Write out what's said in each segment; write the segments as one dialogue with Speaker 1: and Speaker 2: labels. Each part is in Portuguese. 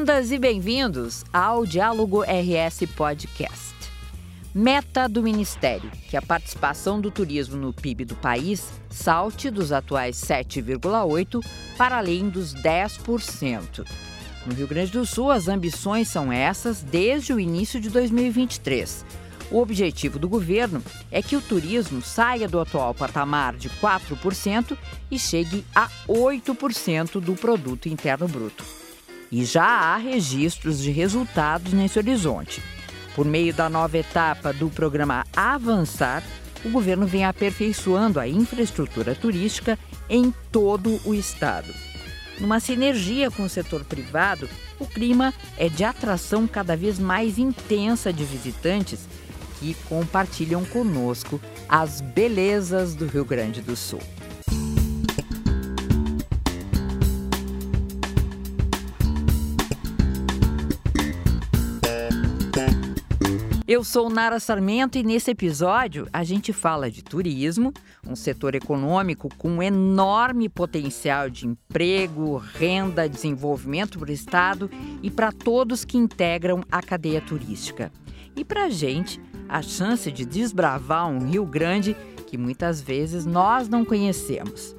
Speaker 1: Bem-vindas e bem-vindos ao Diálogo RS Podcast. Meta do Ministério: que a participação do turismo no PIB do país salte dos atuais 7,8% para além dos 10%. No Rio Grande do Sul, as ambições são essas desde o início de 2023. O objetivo do governo é que o turismo saia do atual patamar de 4% e chegue a 8% do produto interno bruto e já há registros de resultados nesse horizonte. Por meio da nova etapa do programa Avançar, o governo vem aperfeiçoando a infraestrutura turística em todo o estado. Numa sinergia com o setor privado, o clima é de atração cada vez mais intensa de visitantes que compartilham conosco as belezas do Rio Grande do Sul. Eu sou Nara Sarmento e nesse episódio a gente fala de turismo, um setor econômico com enorme potencial de emprego, renda, desenvolvimento para o Estado e para todos que integram a cadeia turística. E para a gente, a chance de desbravar um Rio Grande que muitas vezes nós não conhecemos.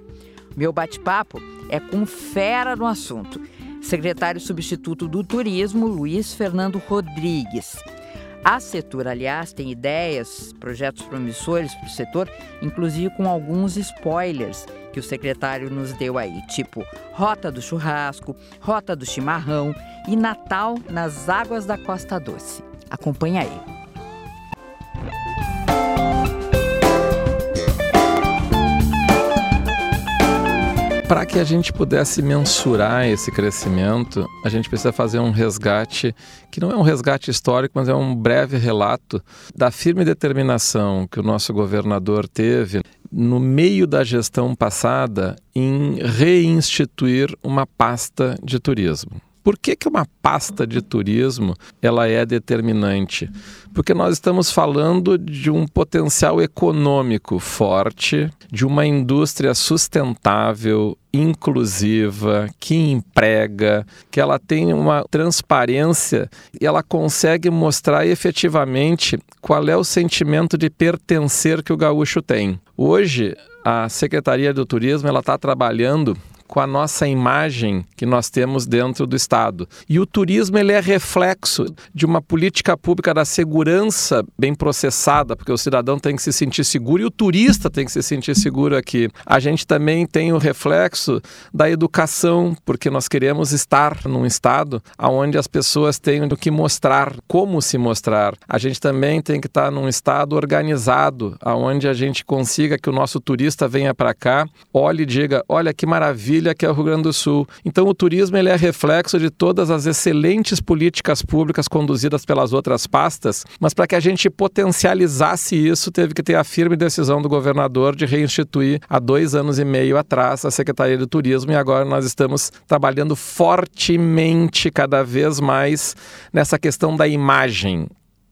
Speaker 1: Meu bate-papo é com fera no assunto, secretário substituto do Turismo, Luiz Fernando Rodrigues. A Setor, aliás, tem ideias, projetos promissores para o setor, inclusive com alguns spoilers que o secretário nos deu aí, tipo Rota do Churrasco, Rota do Chimarrão e Natal nas Águas da Costa Doce. Acompanha aí.
Speaker 2: Para que a gente pudesse mensurar esse crescimento, a gente precisa fazer um resgate, que não é um resgate histórico, mas é um breve relato da firme determinação que o nosso governador teve no meio da gestão passada em reinstituir uma pasta de turismo. Por que, que uma pasta de turismo ela é determinante? Porque nós estamos falando de um potencial econômico forte, de uma indústria sustentável, inclusiva, que emprega, que ela tem uma transparência e ela consegue mostrar efetivamente qual é o sentimento de pertencer que o gaúcho tem. Hoje, a Secretaria do Turismo ela está trabalhando com a nossa imagem que nós temos dentro do Estado. E o turismo ele é reflexo de uma política pública da segurança bem processada, porque o cidadão tem que se sentir seguro e o turista tem que se sentir seguro aqui. A gente também tem o reflexo da educação, porque nós queremos estar num estado onde as pessoas tenham o que mostrar, como se mostrar. A gente também tem que estar num estado organizado, onde a gente consiga que o nosso turista venha para cá, olhe e diga: olha que maravilha ilha que é o Rio Grande do Sul. Então o turismo ele é reflexo de todas as excelentes políticas públicas conduzidas pelas outras pastas, mas para que a gente potencializasse isso, teve que ter a firme decisão do governador de reinstituir há dois anos e meio atrás a Secretaria do Turismo e agora nós estamos trabalhando fortemente cada vez mais nessa questão da imagem.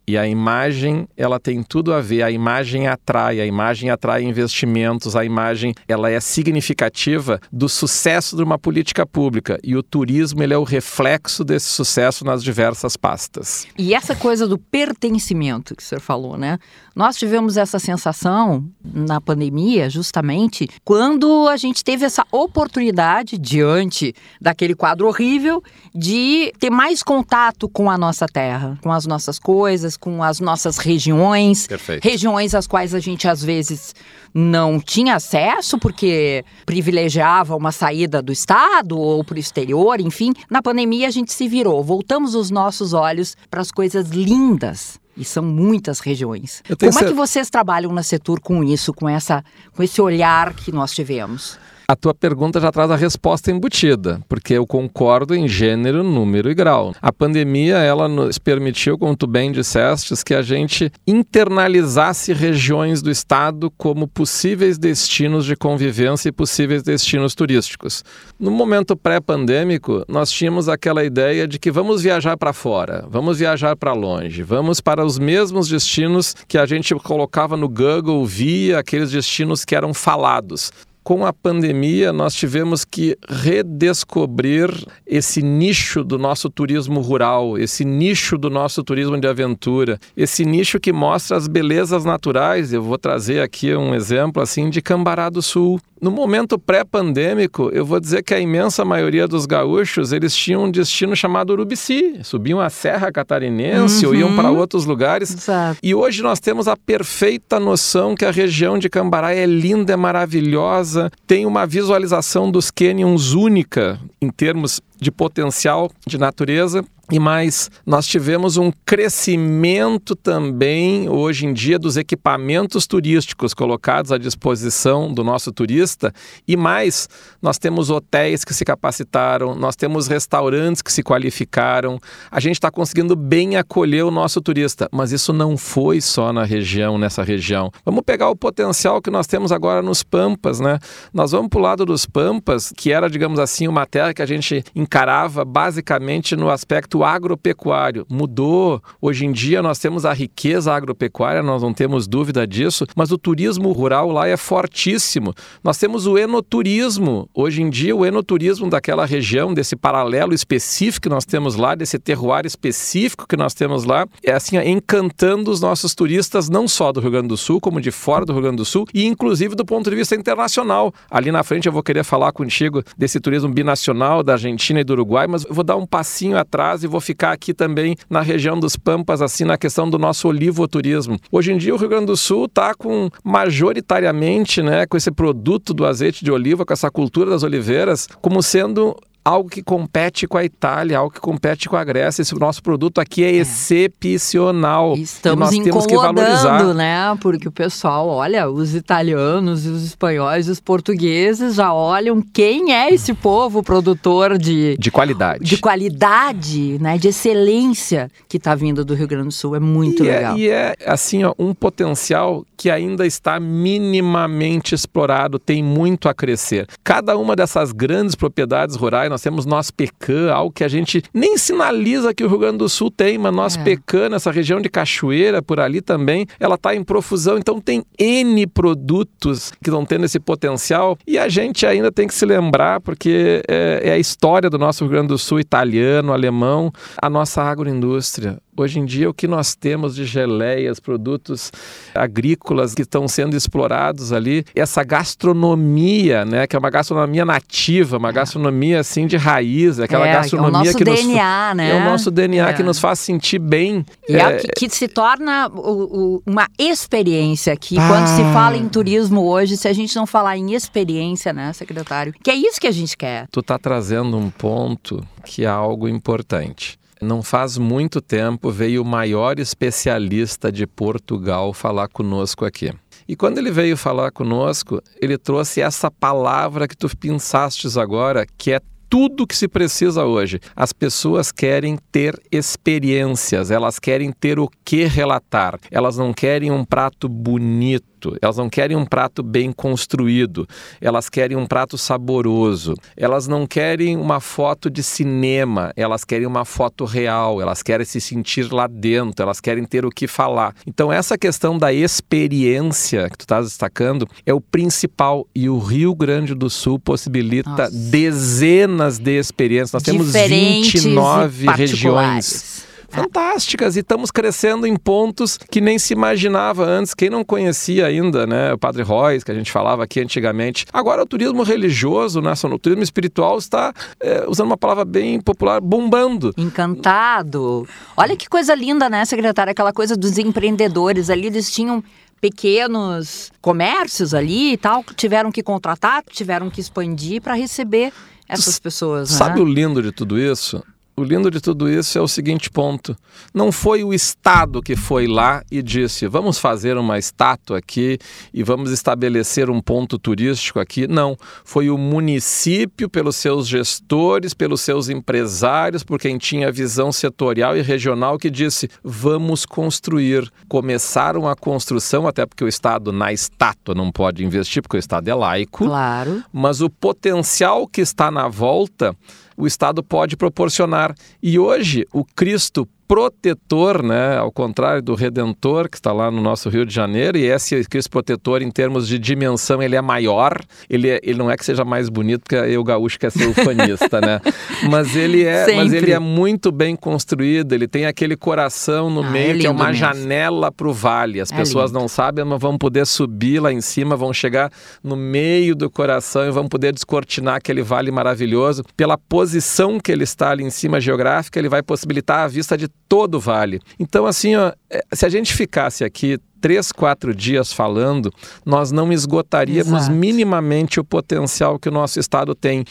Speaker 2: E a imagem, ela tem tudo a ver, a imagem atrai, a imagem atrai investimentos, a imagem, ela é significativa do sucesso de uma política pública e o turismo, ele é o reflexo desse sucesso nas diversas pastas.
Speaker 1: E essa coisa do pertencimento que o senhor falou, né? Nós tivemos essa sensação na pandemia, justamente, quando a gente teve essa oportunidade diante daquele quadro horrível de ter mais contato com a nossa terra, com as nossas coisas, com as nossas regiões,
Speaker 2: Perfeito.
Speaker 1: regiões às quais a gente às vezes não tinha acesso porque privilegiava uma saída do estado ou para o exterior, enfim. Na pandemia a gente se virou, voltamos os nossos olhos para as coisas lindas e são muitas regiões. Como é que vocês trabalham na Setur com isso, com essa, com esse olhar que nós tivemos?
Speaker 2: A tua pergunta já traz a resposta embutida, porque eu concordo em gênero, número e grau. A pandemia, ela nos permitiu, como tu bem disseste, que a gente internalizasse regiões do estado como possíveis destinos de convivência e possíveis destinos turísticos. No momento pré-pandêmico, nós tínhamos aquela ideia de que vamos viajar para fora, vamos viajar para longe, vamos para os mesmos destinos que a gente colocava no Google, via aqueles destinos que eram falados com a pandemia nós tivemos que redescobrir esse nicho do nosso turismo rural, esse nicho do nosso turismo de aventura, esse nicho que mostra as belezas naturais. Eu vou trazer aqui um exemplo assim de Cambará do Sul. No momento pré-pandêmico, eu vou dizer que a imensa maioria dos gaúchos, eles tinham um destino chamado Urubici, subiam a Serra Catarinense uhum. ou iam para outros lugares. Exato. E hoje nós temos a perfeita noção que a região de Cambará é linda, é maravilhosa, tem uma visualização dos canyons única em termos de potencial de natureza e mais, nós tivemos um crescimento também hoje em dia dos equipamentos turísticos colocados à disposição do nosso turista. E mais, nós temos hotéis que se capacitaram, nós temos restaurantes que se qualificaram. A gente está conseguindo bem acolher o nosso turista, mas isso não foi só na região, nessa região. Vamos pegar o potencial que nós temos agora nos Pampas, né? Nós vamos para o lado dos Pampas, que era, digamos assim, uma terra que a gente encarava basicamente no aspecto agropecuário. Mudou. Hoje em dia nós temos a riqueza agropecuária, nós não temos dúvida disso, mas o turismo rural lá é fortíssimo. Nós temos o enoturismo. Hoje em dia, o enoturismo daquela região, desse paralelo específico que nós temos lá, desse terroir específico que nós temos lá, é assim, encantando os nossos turistas, não só do Rio Grande do Sul, como de fora do Rio Grande do Sul, e inclusive do ponto de vista internacional. Ali na frente eu vou querer falar contigo desse turismo binacional da Argentina e do Uruguai, mas eu vou dar um passinho atrás e vou ficar aqui também na região dos Pampas, assim, na questão do nosso olivoturismo. Hoje em dia, o Rio Grande do Sul está com majoritariamente, né, com esse produto do azeite de oliva, com essa cultura das oliveiras, como sendo algo que compete com a Itália, algo que compete com a Grécia. Esse nosso produto aqui é, é. excepcional.
Speaker 1: Estamos
Speaker 2: e
Speaker 1: nós temos que valorizar. né? Porque o pessoal, olha, os italianos, os espanhóis, os portugueses já olham quem é esse povo produtor de
Speaker 2: de qualidade,
Speaker 1: de qualidade, né? De excelência que está vindo do Rio Grande do Sul. É muito
Speaker 2: e
Speaker 1: é, legal.
Speaker 2: É, e é assim ó, um potencial que ainda está minimamente explorado, tem muito a crescer. Cada uma dessas grandes propriedades rurais nós temos nós pecan, algo que a gente nem sinaliza que o Rio Grande do Sul tem, mas nós é. pecan, nessa região de Cachoeira, por ali também, ela está em profusão, então tem N produtos que estão tendo esse potencial e a gente ainda tem que se lembrar, porque é, é a história do nosso Rio Grande do Sul, italiano, alemão, a nossa agroindústria. Hoje em dia, o que nós temos de geleias, produtos agrícolas que estão sendo explorados ali, essa gastronomia, né, que é uma gastronomia nativa, uma é. gastronomia assim de raiz, aquela é, gastronomia é o nosso
Speaker 1: que
Speaker 2: DNA,
Speaker 1: nos, né?
Speaker 2: É o nosso DNA é. que nos faz sentir bem.
Speaker 1: E é, é que, que, se torna o, o, uma experiência aqui. Ah. Quando se fala em turismo hoje, se a gente não falar em experiência, né, secretário? Que é isso que a gente quer.
Speaker 2: Tu tá trazendo um ponto que é algo importante. Não faz muito tempo veio o maior especialista de Portugal falar conosco aqui. E quando ele veio falar conosco, ele trouxe essa palavra que tu pensastes agora, que é tudo que se precisa hoje. As pessoas querem ter experiências, elas querem ter o que relatar. Elas não querem um prato bonito bonito, elas não querem um prato bem construído, elas querem um prato saboroso, elas não querem uma foto de cinema, elas querem uma foto real, elas querem se sentir lá dentro, elas querem ter o que falar. Então, essa questão da experiência que tu estás destacando é o principal. E o Rio Grande do Sul possibilita Nossa. dezenas de experiências. Nós temos 29 regiões fantásticas e estamos crescendo em pontos que nem se imaginava antes. Quem não conhecia ainda, né, o Padre Royce, que a gente falava aqui antigamente. Agora o turismo religioso, né, o turismo espiritual está, é, usando uma palavra bem popular, bombando.
Speaker 1: Encantado. Olha que coisa linda, né, secretária? Aquela coisa dos empreendedores ali, eles tinham pequenos comércios ali e tal, tiveram que contratar, tiveram que expandir para receber essas pessoas.
Speaker 2: Né? Sabe o lindo de tudo isso? O lindo de tudo isso é o seguinte ponto: não foi o Estado que foi lá e disse, vamos fazer uma estátua aqui e vamos estabelecer um ponto turístico aqui. Não. Foi o município, pelos seus gestores, pelos seus empresários, por quem tinha visão setorial e regional, que disse, vamos construir. Começaram a construção, até porque o Estado na estátua não pode investir, porque o Estado é laico.
Speaker 1: Claro.
Speaker 2: Mas o potencial que está na volta o Estado pode proporcionar. E hoje, o Cristo protetor, né? Ao contrário do Redentor, que está lá no nosso Rio de Janeiro, e esse Cristo protetor, em termos de dimensão, ele é maior. Ele, é, ele não é que seja mais bonito, porque eu gaúcho quer ser ufanista, né? Mas ele é, mas ele é muito bem construído. Ele tem aquele coração no ah, meio é que é uma mesmo. janela para o vale. As é pessoas lindo. não sabem, mas vão poder subir lá em cima, vão chegar no meio do coração e vão poder descortinar aquele vale maravilhoso. Pela posição que ele está ali em cima geográfica, ele vai possibilitar a vista de todo o vale. Então, assim, ó, é, se a gente ficasse aqui três, quatro dias falando, nós não esgotaríamos Exato. minimamente o potencial que o nosso estado tem.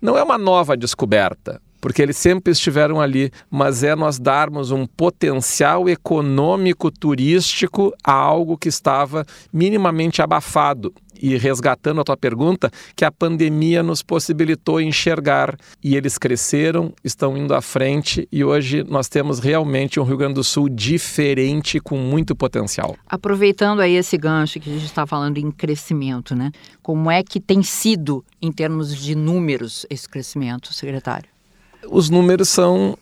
Speaker 2: Não é uma nova descoberta porque eles sempre estiveram ali, mas é nós darmos um potencial econômico turístico a algo que estava minimamente abafado e resgatando a tua pergunta, que a pandemia nos possibilitou enxergar e eles cresceram, estão indo à frente e hoje nós temos realmente um Rio Grande do Sul diferente com muito potencial.
Speaker 1: Aproveitando aí esse gancho que a gente está falando em crescimento, né? Como é que tem sido em termos de números esse crescimento, secretário?
Speaker 2: Os números são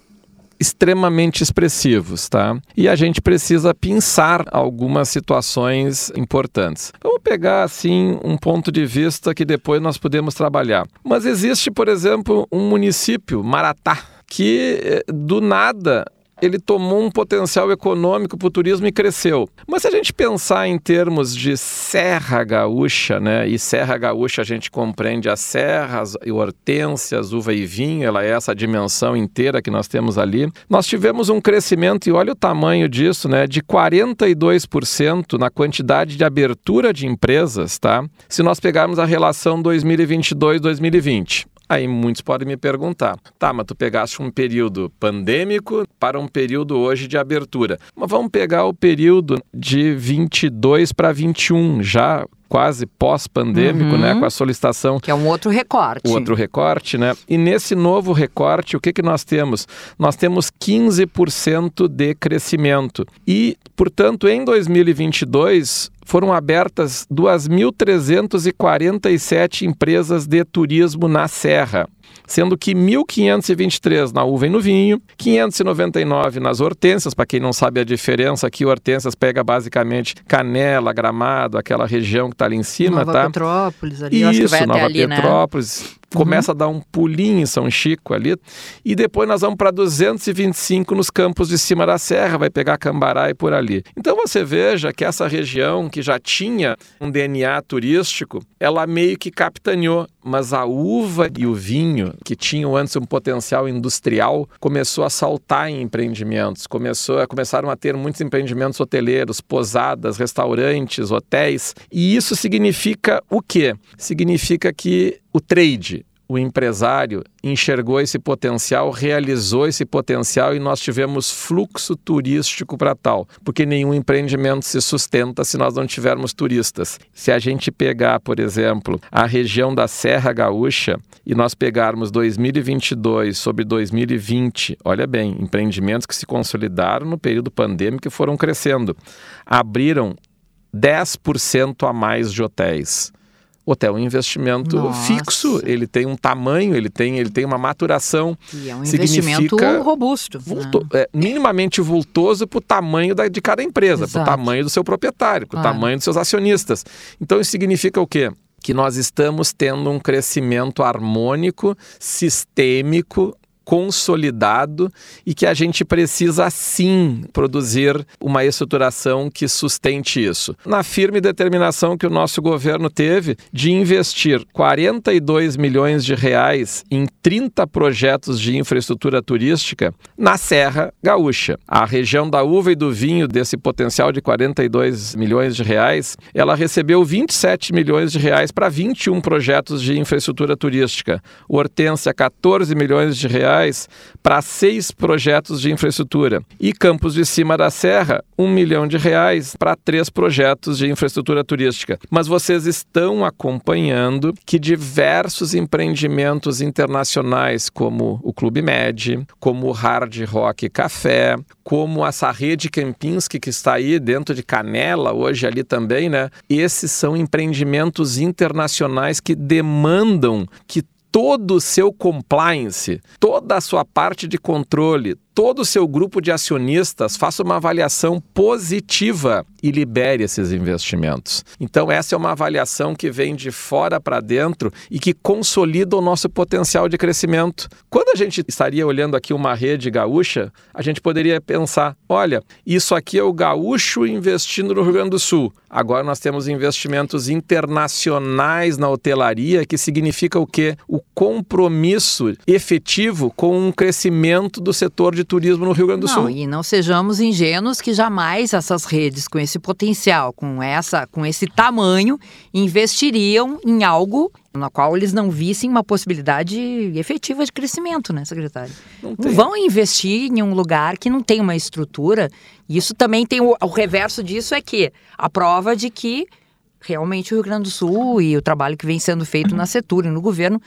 Speaker 2: extremamente expressivos, tá? E a gente precisa pensar algumas situações importantes. Vamos pegar assim um ponto de vista que depois nós podemos trabalhar. Mas existe, por exemplo, um município, Maratá, que eh, do nada ele tomou um potencial econômico para o turismo e cresceu. Mas se a gente pensar em termos de Serra Gaúcha, né? E Serra Gaúcha a gente compreende as serras e hortênsias, uva e vinho, ela é essa dimensão inteira que nós temos ali. Nós tivemos um crescimento, e olha o tamanho disso, né? De 42% na quantidade de abertura de empresas, tá? Se nós pegarmos a relação 2022-2020. Aí muitos podem me perguntar: tá, mas tu pegaste um período pandêmico para um período hoje de abertura. Mas vamos pegar o período de 22 para 21, já quase pós-pandêmico, né, uhum. né, com a solicitação.
Speaker 1: Que é um outro recorte.
Speaker 2: Outro recorte, né? E nesse novo recorte, o que, que nós temos? Nós temos 15% de crescimento. E, portanto, em 2022, foram abertas 2.347 empresas de turismo na Serra sendo que 1.523 na uva e no vinho, 599 nas hortênsias, para quem não sabe a diferença, aqui hortênsias pega basicamente Canela, Gramado, aquela região que está ali em cima,
Speaker 1: Nova
Speaker 2: tá?
Speaker 1: Petrópolis ali,
Speaker 2: Isso,
Speaker 1: acho que vai
Speaker 2: Nova
Speaker 1: ali,
Speaker 2: né? Petrópolis. Né? Começa uhum. a dar um pulinho em São Chico ali, e depois nós vamos para 225 nos campos de cima da serra, vai pegar Cambará e por ali. Então você veja que essa região que já tinha um DNA turístico, ela meio que capitaneou, mas a uva e o vinho, que tinham antes um potencial industrial, começou a saltar em empreendimentos, começou a, começaram a ter muitos empreendimentos hoteleiros, posadas, restaurantes, hotéis, e isso significa o quê? Significa que o trade, o empresário enxergou esse potencial, realizou esse potencial e nós tivemos fluxo turístico para tal, porque nenhum empreendimento se sustenta se nós não tivermos turistas. Se a gente pegar, por exemplo, a região da Serra Gaúcha e nós pegarmos 2022 sobre 2020, olha bem, empreendimentos que se consolidaram no período pandêmico e foram crescendo, abriram 10% a mais de hotéis hotel é um investimento Nossa. fixo, ele tem um tamanho, ele tem, ele tem uma maturação.
Speaker 1: E é um investimento robusto.
Speaker 2: Vulto, né? é, minimamente vultoso para o tamanho da, de cada empresa, para o tamanho do seu proprietário, para o claro. tamanho dos seus acionistas. Então isso significa o quê? Que nós estamos tendo um crescimento harmônico, sistêmico, consolidado e que a gente precisa sim produzir uma estruturação que sustente isso. Na firme determinação que o nosso governo teve de investir 42 milhões de reais em 30 projetos de infraestrutura turística na Serra Gaúcha. A região da uva e do vinho desse potencial de 42 milhões de reais, ela recebeu 27 milhões de reais para 21 projetos de infraestrutura turística. Hortência 14 milhões de reais reais para seis projetos de infraestrutura. E Campos de Cima da Serra, um milhão de reais para três projetos de infraestrutura turística. Mas vocês estão acompanhando que diversos empreendimentos internacionais, como o Clube Med, como o Hard Rock Café, como essa rede Kempinski que está aí dentro de Canela hoje ali também, né? Esses são empreendimentos internacionais que demandam que todo o seu compliance, toda a sua parte de controle, todo o seu grupo de acionistas faça uma avaliação positiva e libere esses investimentos. Então, essa é uma avaliação que vem de fora para dentro e que consolida o nosso potencial de crescimento. Quando a gente estaria olhando aqui uma rede gaúcha, a gente poderia pensar: olha, isso aqui é o gaúcho investindo no Rio Grande do Sul. Agora nós temos investimentos internacionais na hotelaria, que significa o quê? O compromisso efetivo com um crescimento do setor de turismo no Rio Grande do
Speaker 1: não,
Speaker 2: Sul.
Speaker 1: E não sejamos ingênuos que jamais essas redes com esse potencial, com essa, com esse tamanho, investiriam em algo na qual eles não vissem uma possibilidade efetiva de crescimento, né, secretário? Não, não vão investir em um lugar que não tem uma estrutura. Isso também tem o, o reverso disso é que a prova de que realmente o Rio Grande do Sul e o trabalho que vem sendo feito na Setur e no governo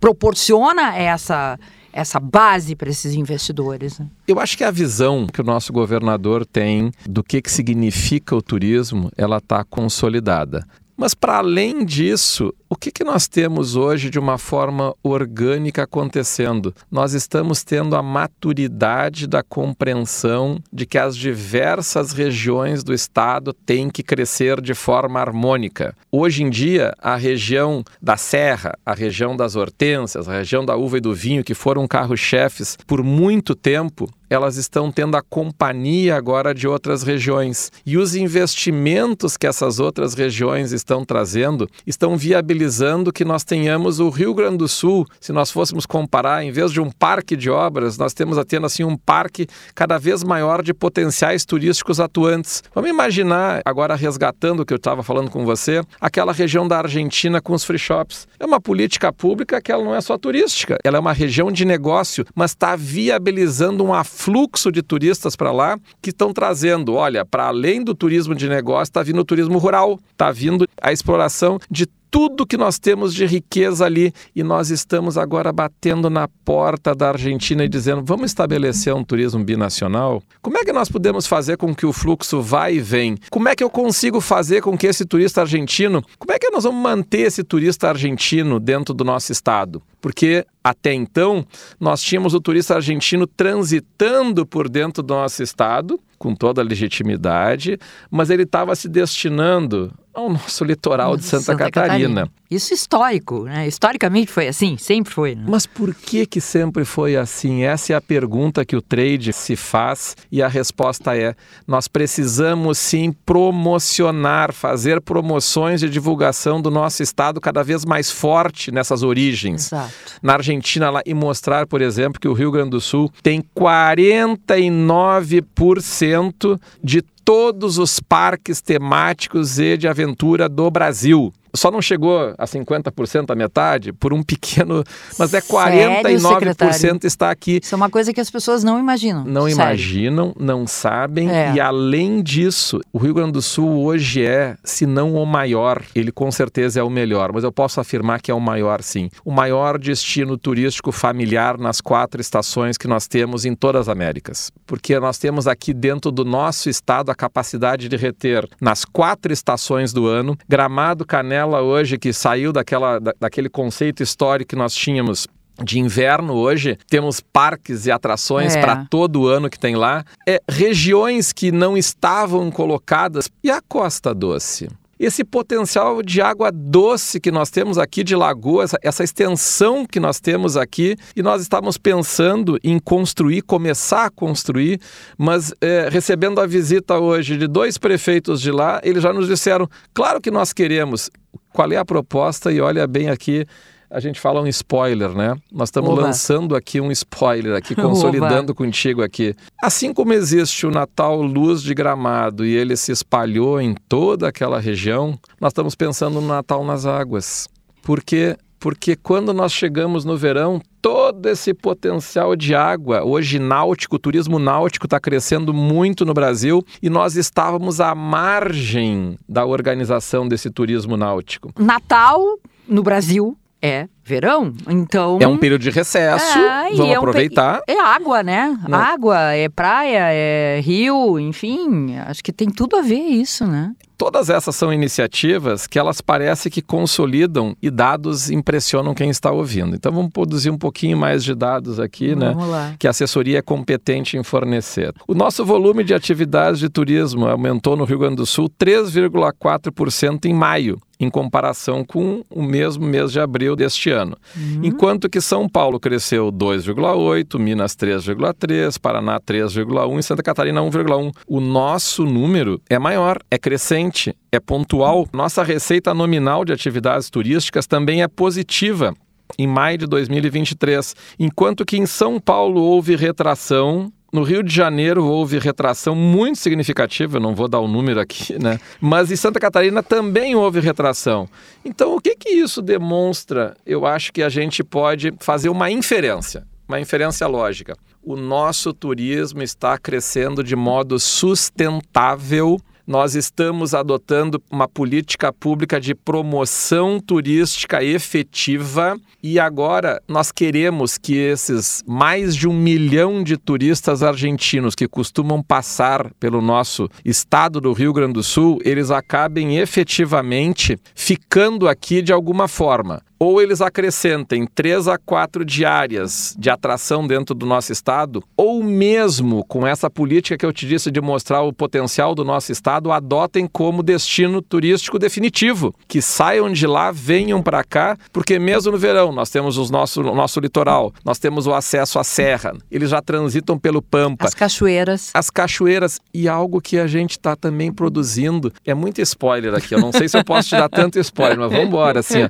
Speaker 1: proporciona essa essa base para esses investidores. Né?
Speaker 2: Eu acho que a visão que o nosso governador tem do que, que significa o turismo, ela está consolidada. Mas para além disso, o que, que nós temos hoje de uma forma orgânica acontecendo? Nós estamos tendo a maturidade da compreensão de que as diversas regiões do estado têm que crescer de forma harmônica. Hoje em dia, a região da Serra, a região das hortênsias, a região da uva e do vinho, que foram carro-chefes por muito tempo, elas estão tendo a companhia agora de outras regiões. E os investimentos que essas outras regiões estão trazendo estão viabilizando que nós tenhamos o Rio Grande do Sul, se nós fôssemos comparar, em vez de um parque de obras, nós temos tendo assim um parque cada vez maior de potenciais turísticos atuantes. Vamos imaginar, agora resgatando o que eu estava falando com você, aquela região da Argentina com os free shops. É uma política pública que ela não é só turística, ela é uma região de negócio, mas está viabilizando um fluxo de turistas para lá que estão trazendo, olha, para além do turismo de negócio, está vindo o turismo rural, está vindo a exploração de tudo que nós temos de riqueza ali e nós estamos agora batendo na porta da Argentina e dizendo: vamos estabelecer um turismo binacional? Como é que nós podemos fazer com que o fluxo vá e vem? Como é que eu consigo fazer com que esse turista argentino, como é que nós vamos manter esse turista argentino dentro do nosso estado? Porque até então nós tínhamos o turista argentino transitando por dentro do nosso estado com toda a legitimidade, mas ele estava se destinando ao nosso litoral de Santa, Santa Catarina. Catarina.
Speaker 1: Isso histórico, né? Historicamente foi assim, sempre foi. Né?
Speaker 2: Mas por que que sempre foi assim? Essa é a pergunta que o trade se faz e a resposta é: nós precisamos sim promocionar, fazer promoções de divulgação do nosso estado cada vez mais forte nessas origens.
Speaker 1: Exato.
Speaker 2: Na Argentina lá e mostrar, por exemplo, que o Rio Grande do Sul tem 49% de todos os parques temáticos e de aventura do Brasil. Só não chegou a 50% a metade por um pequeno, mas é 49% Sério, está aqui.
Speaker 1: Isso é uma coisa que as pessoas não imaginam.
Speaker 2: Não Sério. imaginam, não sabem é. e além disso, o Rio Grande do Sul hoje é, se não o maior, ele com certeza é o melhor, mas eu posso afirmar que é o maior sim. O maior destino turístico familiar nas quatro estações que nós temos em todas as Américas. Porque nós temos aqui dentro do nosso estado a capacidade de reter nas quatro estações do ano, Gramado, Canela hoje que saiu daquela, da, daquele conceito histórico que nós tínhamos de inverno hoje, temos parques e atrações é. para todo ano que tem lá, é regiões que não estavam colocadas. E a Costa Doce? esse potencial de água doce que nós temos aqui de lagoa, essa, essa extensão que nós temos aqui, e nós estávamos pensando em construir, começar a construir, mas é, recebendo a visita hoje de dois prefeitos de lá, eles já nos disseram: claro que nós queremos. Qual é a proposta? E olha bem aqui a gente fala um spoiler, né? Nós estamos Oba. lançando aqui um spoiler, aqui consolidando Oba. contigo aqui. Assim como existe o Natal Luz de Gramado e ele se espalhou em toda aquela região, nós estamos pensando no Natal nas águas. Por quê? Porque quando nós chegamos no verão, todo esse potencial de água, hoje náutico, turismo náutico está crescendo muito no Brasil e nós estávamos à margem da organização desse turismo náutico.
Speaker 1: Natal no Brasil é verão, então...
Speaker 2: É um período de recesso, é, vamos é aproveitar.
Speaker 1: Um, é água, né? Não. Água, é praia, é rio, enfim, acho que tem tudo a ver isso, né?
Speaker 2: Todas essas são iniciativas que elas parecem que consolidam e dados impressionam quem está ouvindo. Então vamos produzir um pouquinho mais de dados aqui, né, vamos né? Lá. Que a assessoria é competente em fornecer. O nosso volume de atividades de turismo aumentou no Rio Grande do Sul 3,4% em maio em comparação com o mesmo mês de abril deste ano. Uhum. Enquanto que São Paulo cresceu 2,8, Minas 3,3, Paraná 3,1 e Santa Catarina 1,1. O nosso número é maior, é crescente, é pontual. Nossa receita nominal de atividades turísticas também é positiva em maio de 2023, enquanto que em São Paulo houve retração no Rio de Janeiro houve retração muito significativa, eu não vou dar o um número aqui, né? Mas em Santa Catarina também houve retração. Então, o que que isso demonstra? Eu acho que a gente pode fazer uma inferência, uma inferência lógica. O nosso turismo está crescendo de modo sustentável nós estamos adotando uma política pública de promoção turística efetiva e agora nós queremos que esses mais de um milhão de turistas argentinos que costumam passar pelo nosso estado do Rio Grande do Sul, eles acabem efetivamente ficando aqui de alguma forma ou eles acrescentem três a quatro diárias de atração dentro do nosso estado, ou mesmo com essa política que eu te disse de mostrar o potencial do nosso estado, adotem como destino turístico definitivo, que saiam de lá, venham para cá, porque mesmo no verão nós temos os nosso, o nosso litoral, nós temos o acesso à serra, eles já transitam pelo Pampa.
Speaker 1: As cachoeiras.
Speaker 2: As cachoeiras e algo que a gente está também produzindo, é muito spoiler aqui, eu não sei se eu posso te dar tanto spoiler, mas vamos embora, assim,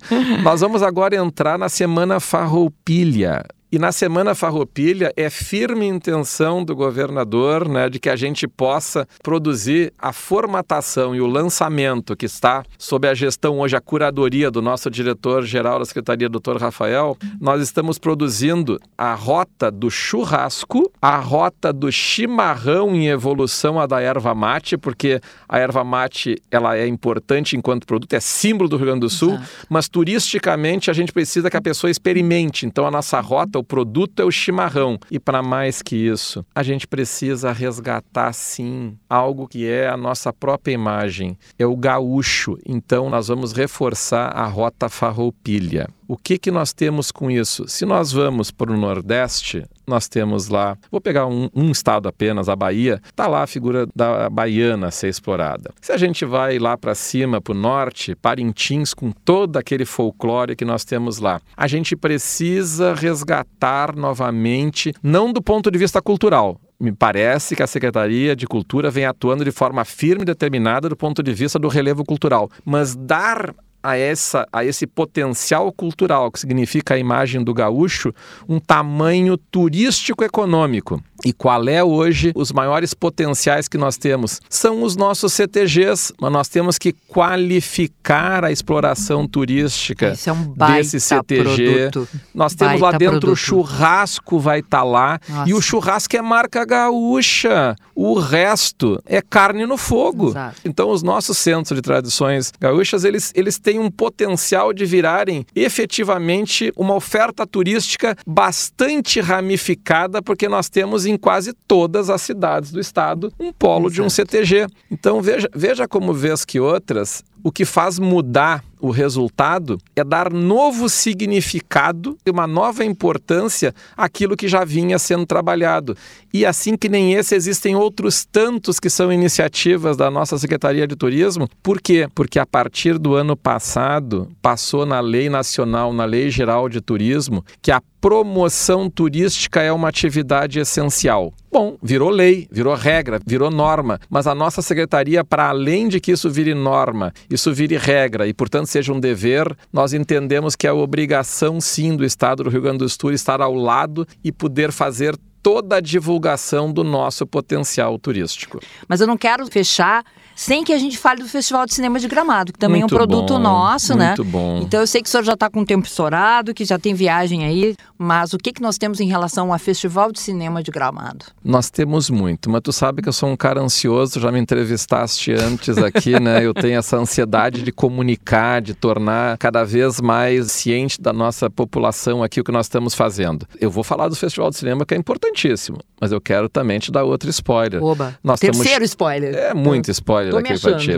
Speaker 2: nós vamos vamos agora entrar na Semana Farroupilha. E na Semana Farroupilha é firme intenção do governador né, de que a gente possa produzir a formatação e o lançamento que está sob a gestão hoje, a curadoria do nosso diretor-geral da Secretaria, doutor Rafael. Nós estamos produzindo a rota do churrasco, a rota do chimarrão em evolução a da erva mate, porque a erva mate ela é importante enquanto produto, é símbolo do Rio Grande do Sul, Exato. mas turisticamente a gente precisa que a pessoa experimente. Então a nossa rota o produto é o chimarrão. E para mais que isso, a gente precisa resgatar sim algo que é a nossa própria imagem, é o gaúcho. Então nós vamos reforçar a rota farroupilha. O que, que nós temos com isso? Se nós vamos para o Nordeste, nós temos lá, vou pegar um, um estado apenas, a Bahia, está lá a figura da baiana a ser explorada. Se a gente vai lá para cima, para o norte, Parintins, com todo aquele folclore que nós temos lá, a gente precisa resgatar novamente, não do ponto de vista cultural, me parece que a Secretaria de Cultura vem atuando de forma firme e determinada do ponto de vista do relevo cultural, mas dar a, essa, a esse potencial cultural, que significa a imagem do gaúcho, um tamanho turístico-econômico. E qual é hoje os maiores potenciais que nós temos? São os nossos CTGs, mas nós temos que qualificar a exploração turística
Speaker 1: é um desse CTG. Produto.
Speaker 2: Nós temos baita lá dentro produto. o churrasco vai estar tá lá Nossa. e o churrasco é marca gaúcha. O resto é carne no fogo. Exato. Então os nossos centros de tradições gaúchas, eles, eles têm um potencial de virarem efetivamente uma oferta turística bastante ramificada, porque nós temos em quase todas as cidades do estado um polo de um CTG. Então veja, veja como vez que outras, o que faz mudar o resultado é dar novo significado e uma nova importância àquilo que já vinha sendo trabalhado. E assim que nem esse, existem outros tantos que são iniciativas da nossa Secretaria de Turismo. Por quê? Porque a partir do ano passado, passou na Lei Nacional, na Lei Geral de Turismo, que a promoção turística é uma atividade essencial. Bom, virou lei, virou regra, virou norma, mas a nossa secretaria, para além de que isso vire norma, isso vire regra e, portanto, seja um dever, nós entendemos que é a obrigação, sim, do Estado do Rio Grande do Sul estar ao lado e poder fazer toda a divulgação do nosso potencial turístico.
Speaker 1: Mas eu não quero fechar sem que a gente fale do Festival de Cinema de Gramado, que também
Speaker 2: muito
Speaker 1: é um produto
Speaker 2: bom,
Speaker 1: nosso, né?
Speaker 2: Muito bom.
Speaker 1: Então eu sei que o senhor já está com o tempo estourado, que já tem viagem aí, mas o que, que nós temos em relação ao Festival de Cinema de Gramado?
Speaker 2: Nós temos muito, mas tu sabe que eu sou um cara ansioso, já me entrevistaste antes aqui, né? Eu tenho essa ansiedade de comunicar, de tornar cada vez mais ciente da nossa população aqui o que nós estamos fazendo. Eu vou falar do Festival de Cinema que é importantíssimo, mas eu quero também te dar outro spoiler.
Speaker 1: Oba,
Speaker 2: nós
Speaker 1: terceiro
Speaker 2: temos...
Speaker 1: spoiler.
Speaker 2: É muito spoiler
Speaker 1: Tô
Speaker 2: aqui
Speaker 1: me
Speaker 2: para ti.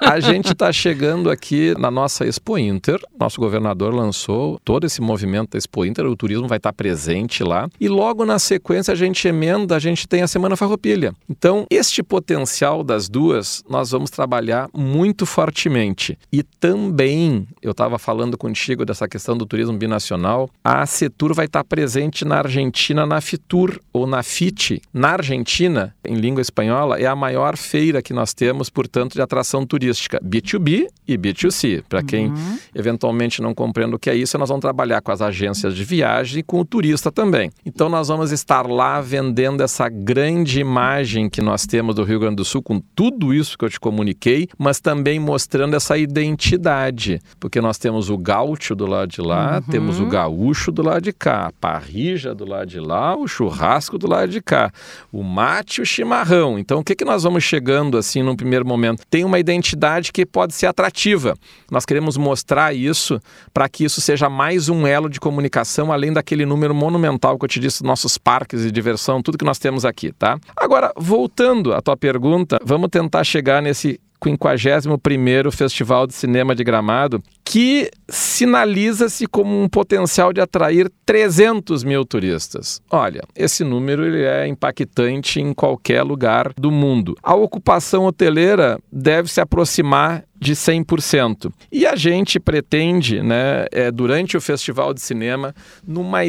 Speaker 2: A gente está chegando aqui na nossa Expo Inter. Nosso governador lançou todo esse movimento da Expo Inter. O turismo vai estar presente lá. E logo na sequência a gente emenda, a gente tem a Semana Farroupilha. Então, este potencial das duas, nós vamos trabalhar muito fortemente. E também, eu estava falando contigo dessa questão do turismo binacional, a Setur vai estar presente na Argentina na Fitur ou na FIT. Na Argentina, em língua espanhola, é a maior feira que nós temos, portanto, de atração turística B2B e B2C. Para quem
Speaker 1: Uhum.
Speaker 2: eventualmente não compreende o que é isso, nós vamos trabalhar com as agências de viagem e com o turista também. Então nós vamos estar lá vendendo essa grande imagem que nós temos do Rio Grande do Sul com tudo isso que eu te comuniquei, mas também mostrando essa identidade, porque nós temos o gaúcho do lado de lá, temos o gaúcho do lado de cá, a parrija do lado de lá, o churrasco do lado de cá, o mate e o chimarrão. Então o que que nós vamos chegando assim num primeiro momento? Tem uma identidade que pode ser atrativa. Nós queremos mostrar isso para que isso seja mais um elo de comunicação, além daquele número monumental que eu te disse, nossos parques de diversão, tudo que nós temos aqui, tá? Agora, voltando à tua pergunta, vamos tentar chegar nesse 51º Festival de Cinema de Gramado, que sinaliza-se como um potencial de atrair 300 mil turistas. Olha, esse número ele é impactante em qualquer lugar do mundo. A ocupação hoteleira deve se aproximar de 100%. E a gente pretende, né, é, durante o Festival de Cinema, numa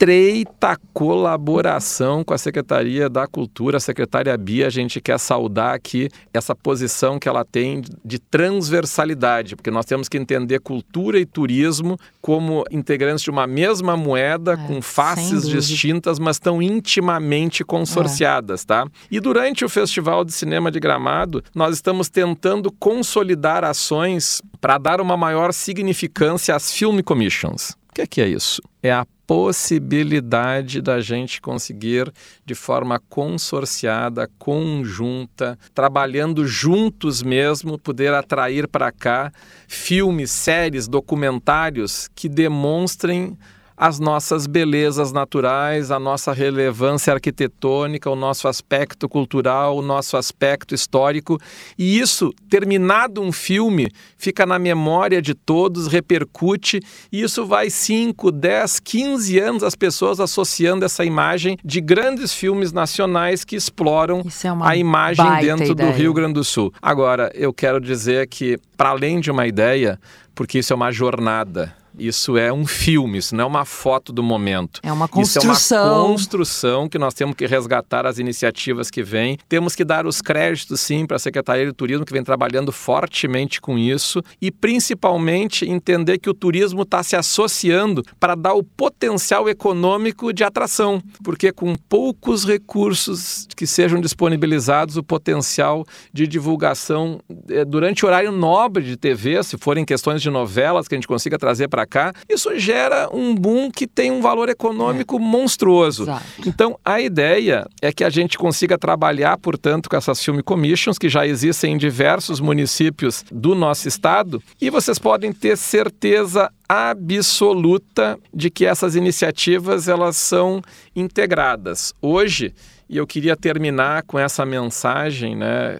Speaker 2: estreita colaboração com a Secretaria da Cultura, a secretária Bia, a gente quer saudar aqui essa posição que ela tem de transversalidade, porque nós temos que entender cultura e turismo como integrantes de uma mesma moeda, com
Speaker 1: sem
Speaker 2: faces distintas, mas tão intimamente consorciadas, tá? E durante o Festival de Cinema de Gramado, nós estamos tentando consolidar ações para dar uma maior significância às Film Commissions. O que é, que é isso? É a possibilidade da gente conseguir de forma consorciada, conjunta, trabalhando juntos mesmo, poder atrair para cá filmes, séries, documentários que demonstrem as nossas belezas naturais, a nossa relevância arquitetônica, o nosso aspecto cultural, o nosso aspecto histórico. E isso, terminado um filme, fica na memória de todos, repercute, e isso vai 5, 10, 15 anos as pessoas associando essa imagem de grandes filmes nacionais que exploram
Speaker 1: é
Speaker 2: a imagem dentro do
Speaker 1: ideia.
Speaker 2: Rio Grande do Sul. Agora, eu quero dizer que, para além de uma ideia, porque isso é uma jornada. Isso é um filme, isso não é uma foto do momento.
Speaker 1: É uma
Speaker 2: Isso é
Speaker 1: construção.
Speaker 2: uma construção que nós temos que resgatar as iniciativas que vêm. Temos que dar os créditos, sim, para a Secretaria de Turismo, que vem trabalhando fortemente com isso. E, principalmente, entender que o turismo está se associando para dar o potencial econômico de atração. Porque, com poucos recursos que sejam disponibilizados, o potencial de divulgação eh, durante o horário nobre de TV, se forem questões de novelas que a gente consiga trazer para cá, isso gera um boom que tem um valor econômico monstruoso.
Speaker 1: Exato.
Speaker 2: Então, a ideia é que a gente consiga trabalhar, portanto, com essas film commissions que já existem em diversos municípios do nosso estado, e vocês podem ter certeza absoluta de que essas iniciativas elas são integradas. Hoje, e eu queria terminar com essa mensagem, né?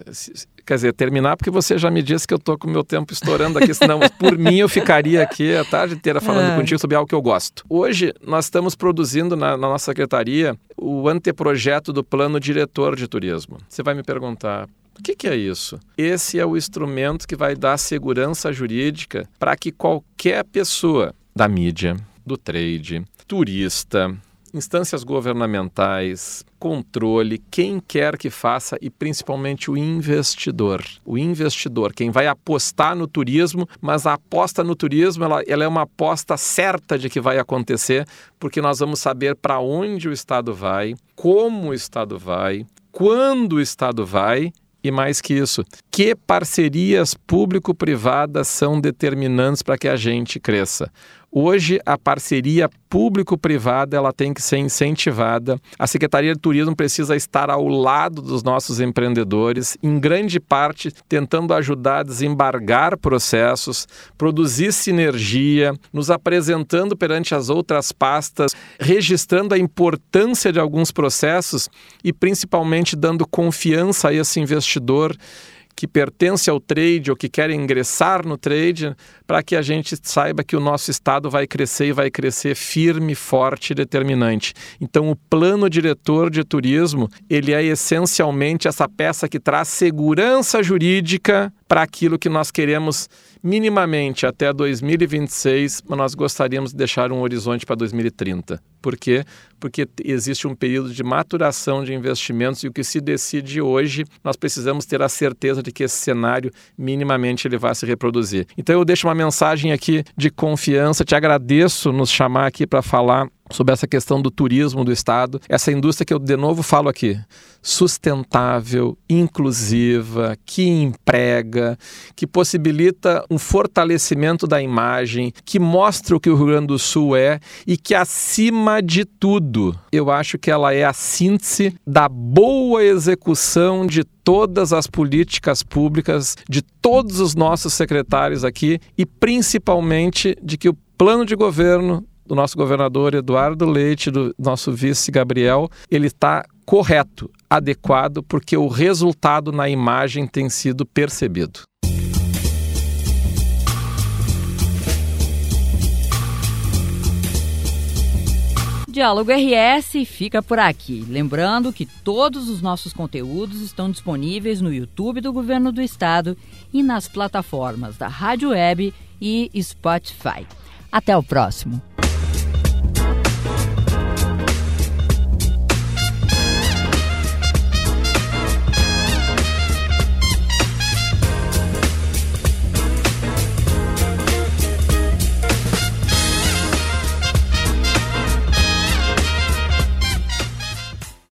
Speaker 2: Quer dizer, terminar porque você já me disse que eu estou com o meu tempo estourando aqui, senão por mim eu ficaria aqui a tarde inteira falando
Speaker 1: É.
Speaker 2: contigo sobre algo que eu gosto. Hoje nós estamos produzindo na, na nossa secretaria o anteprojeto do Plano Diretor de Turismo. Você vai me perguntar, o que, que é isso? Esse é o instrumento que vai dar segurança jurídica para que qualquer pessoa da mídia, do trade, turista, instâncias governamentais, controle, quem quer que faça e principalmente o investidor. O investidor, quem vai apostar no turismo, mas a aposta no turismo ela, ela é uma aposta certa de que vai acontecer, porque nós vamos saber para onde o Estado vai, como o Estado vai, quando o Estado vai E mais que isso, que parcerias público-privadas são determinantes para que a gente cresça? Hoje, a parceria público-privada ela tem que ser incentivada. A Secretaria de Turismo precisa estar ao lado dos nossos empreendedores, em grande parte tentando ajudar a desembargar processos, produzir sinergia, nos apresentando perante as outras pastas, registrando a importância de alguns processos e principalmente dando confiança a esse investidor que pertence ao trade ou que quer ingressar no trade, para que a gente saiba que o nosso Estado vai crescer e vai crescer firme, forte e determinante. Então, o plano diretor de turismo, ele é essencialmente essa peça que traz segurança jurídica para aquilo que nós queremos minimamente até 2026, mas nós gostaríamos de deixar um horizonte para 2030. Por quê? Porque existe um período de maturação de investimentos e o que se decide hoje, nós precisamos ter a certeza de que esse cenário minimamente ele vai se reproduzir. Então eu deixo uma mensagem aqui de confiança, te agradeço nos chamar aqui para falar sobre essa questão do turismo do Estado, essa indústria que eu de novo falo aqui, sustentável, inclusiva, que emprega, que possibilita um fortalecimento da imagem, que mostra o que o Rio Grande do Sul é e que, acima de tudo, eu acho que ela é a síntese da boa execução de todas as políticas públicas, de todos os nossos secretários aqui e principalmente de que o plano de governo do nosso governador Eduardo Leite, do nosso vice Gabriel, ele está correto, adequado, porque o resultado na imagem tem sido percebido.
Speaker 1: Diálogo RS fica por aqui. Lembrando que todos os nossos conteúdos estão disponíveis no YouTube do Governo do Estado e nas plataformas da Rádio Web e Spotify. Até o próximo.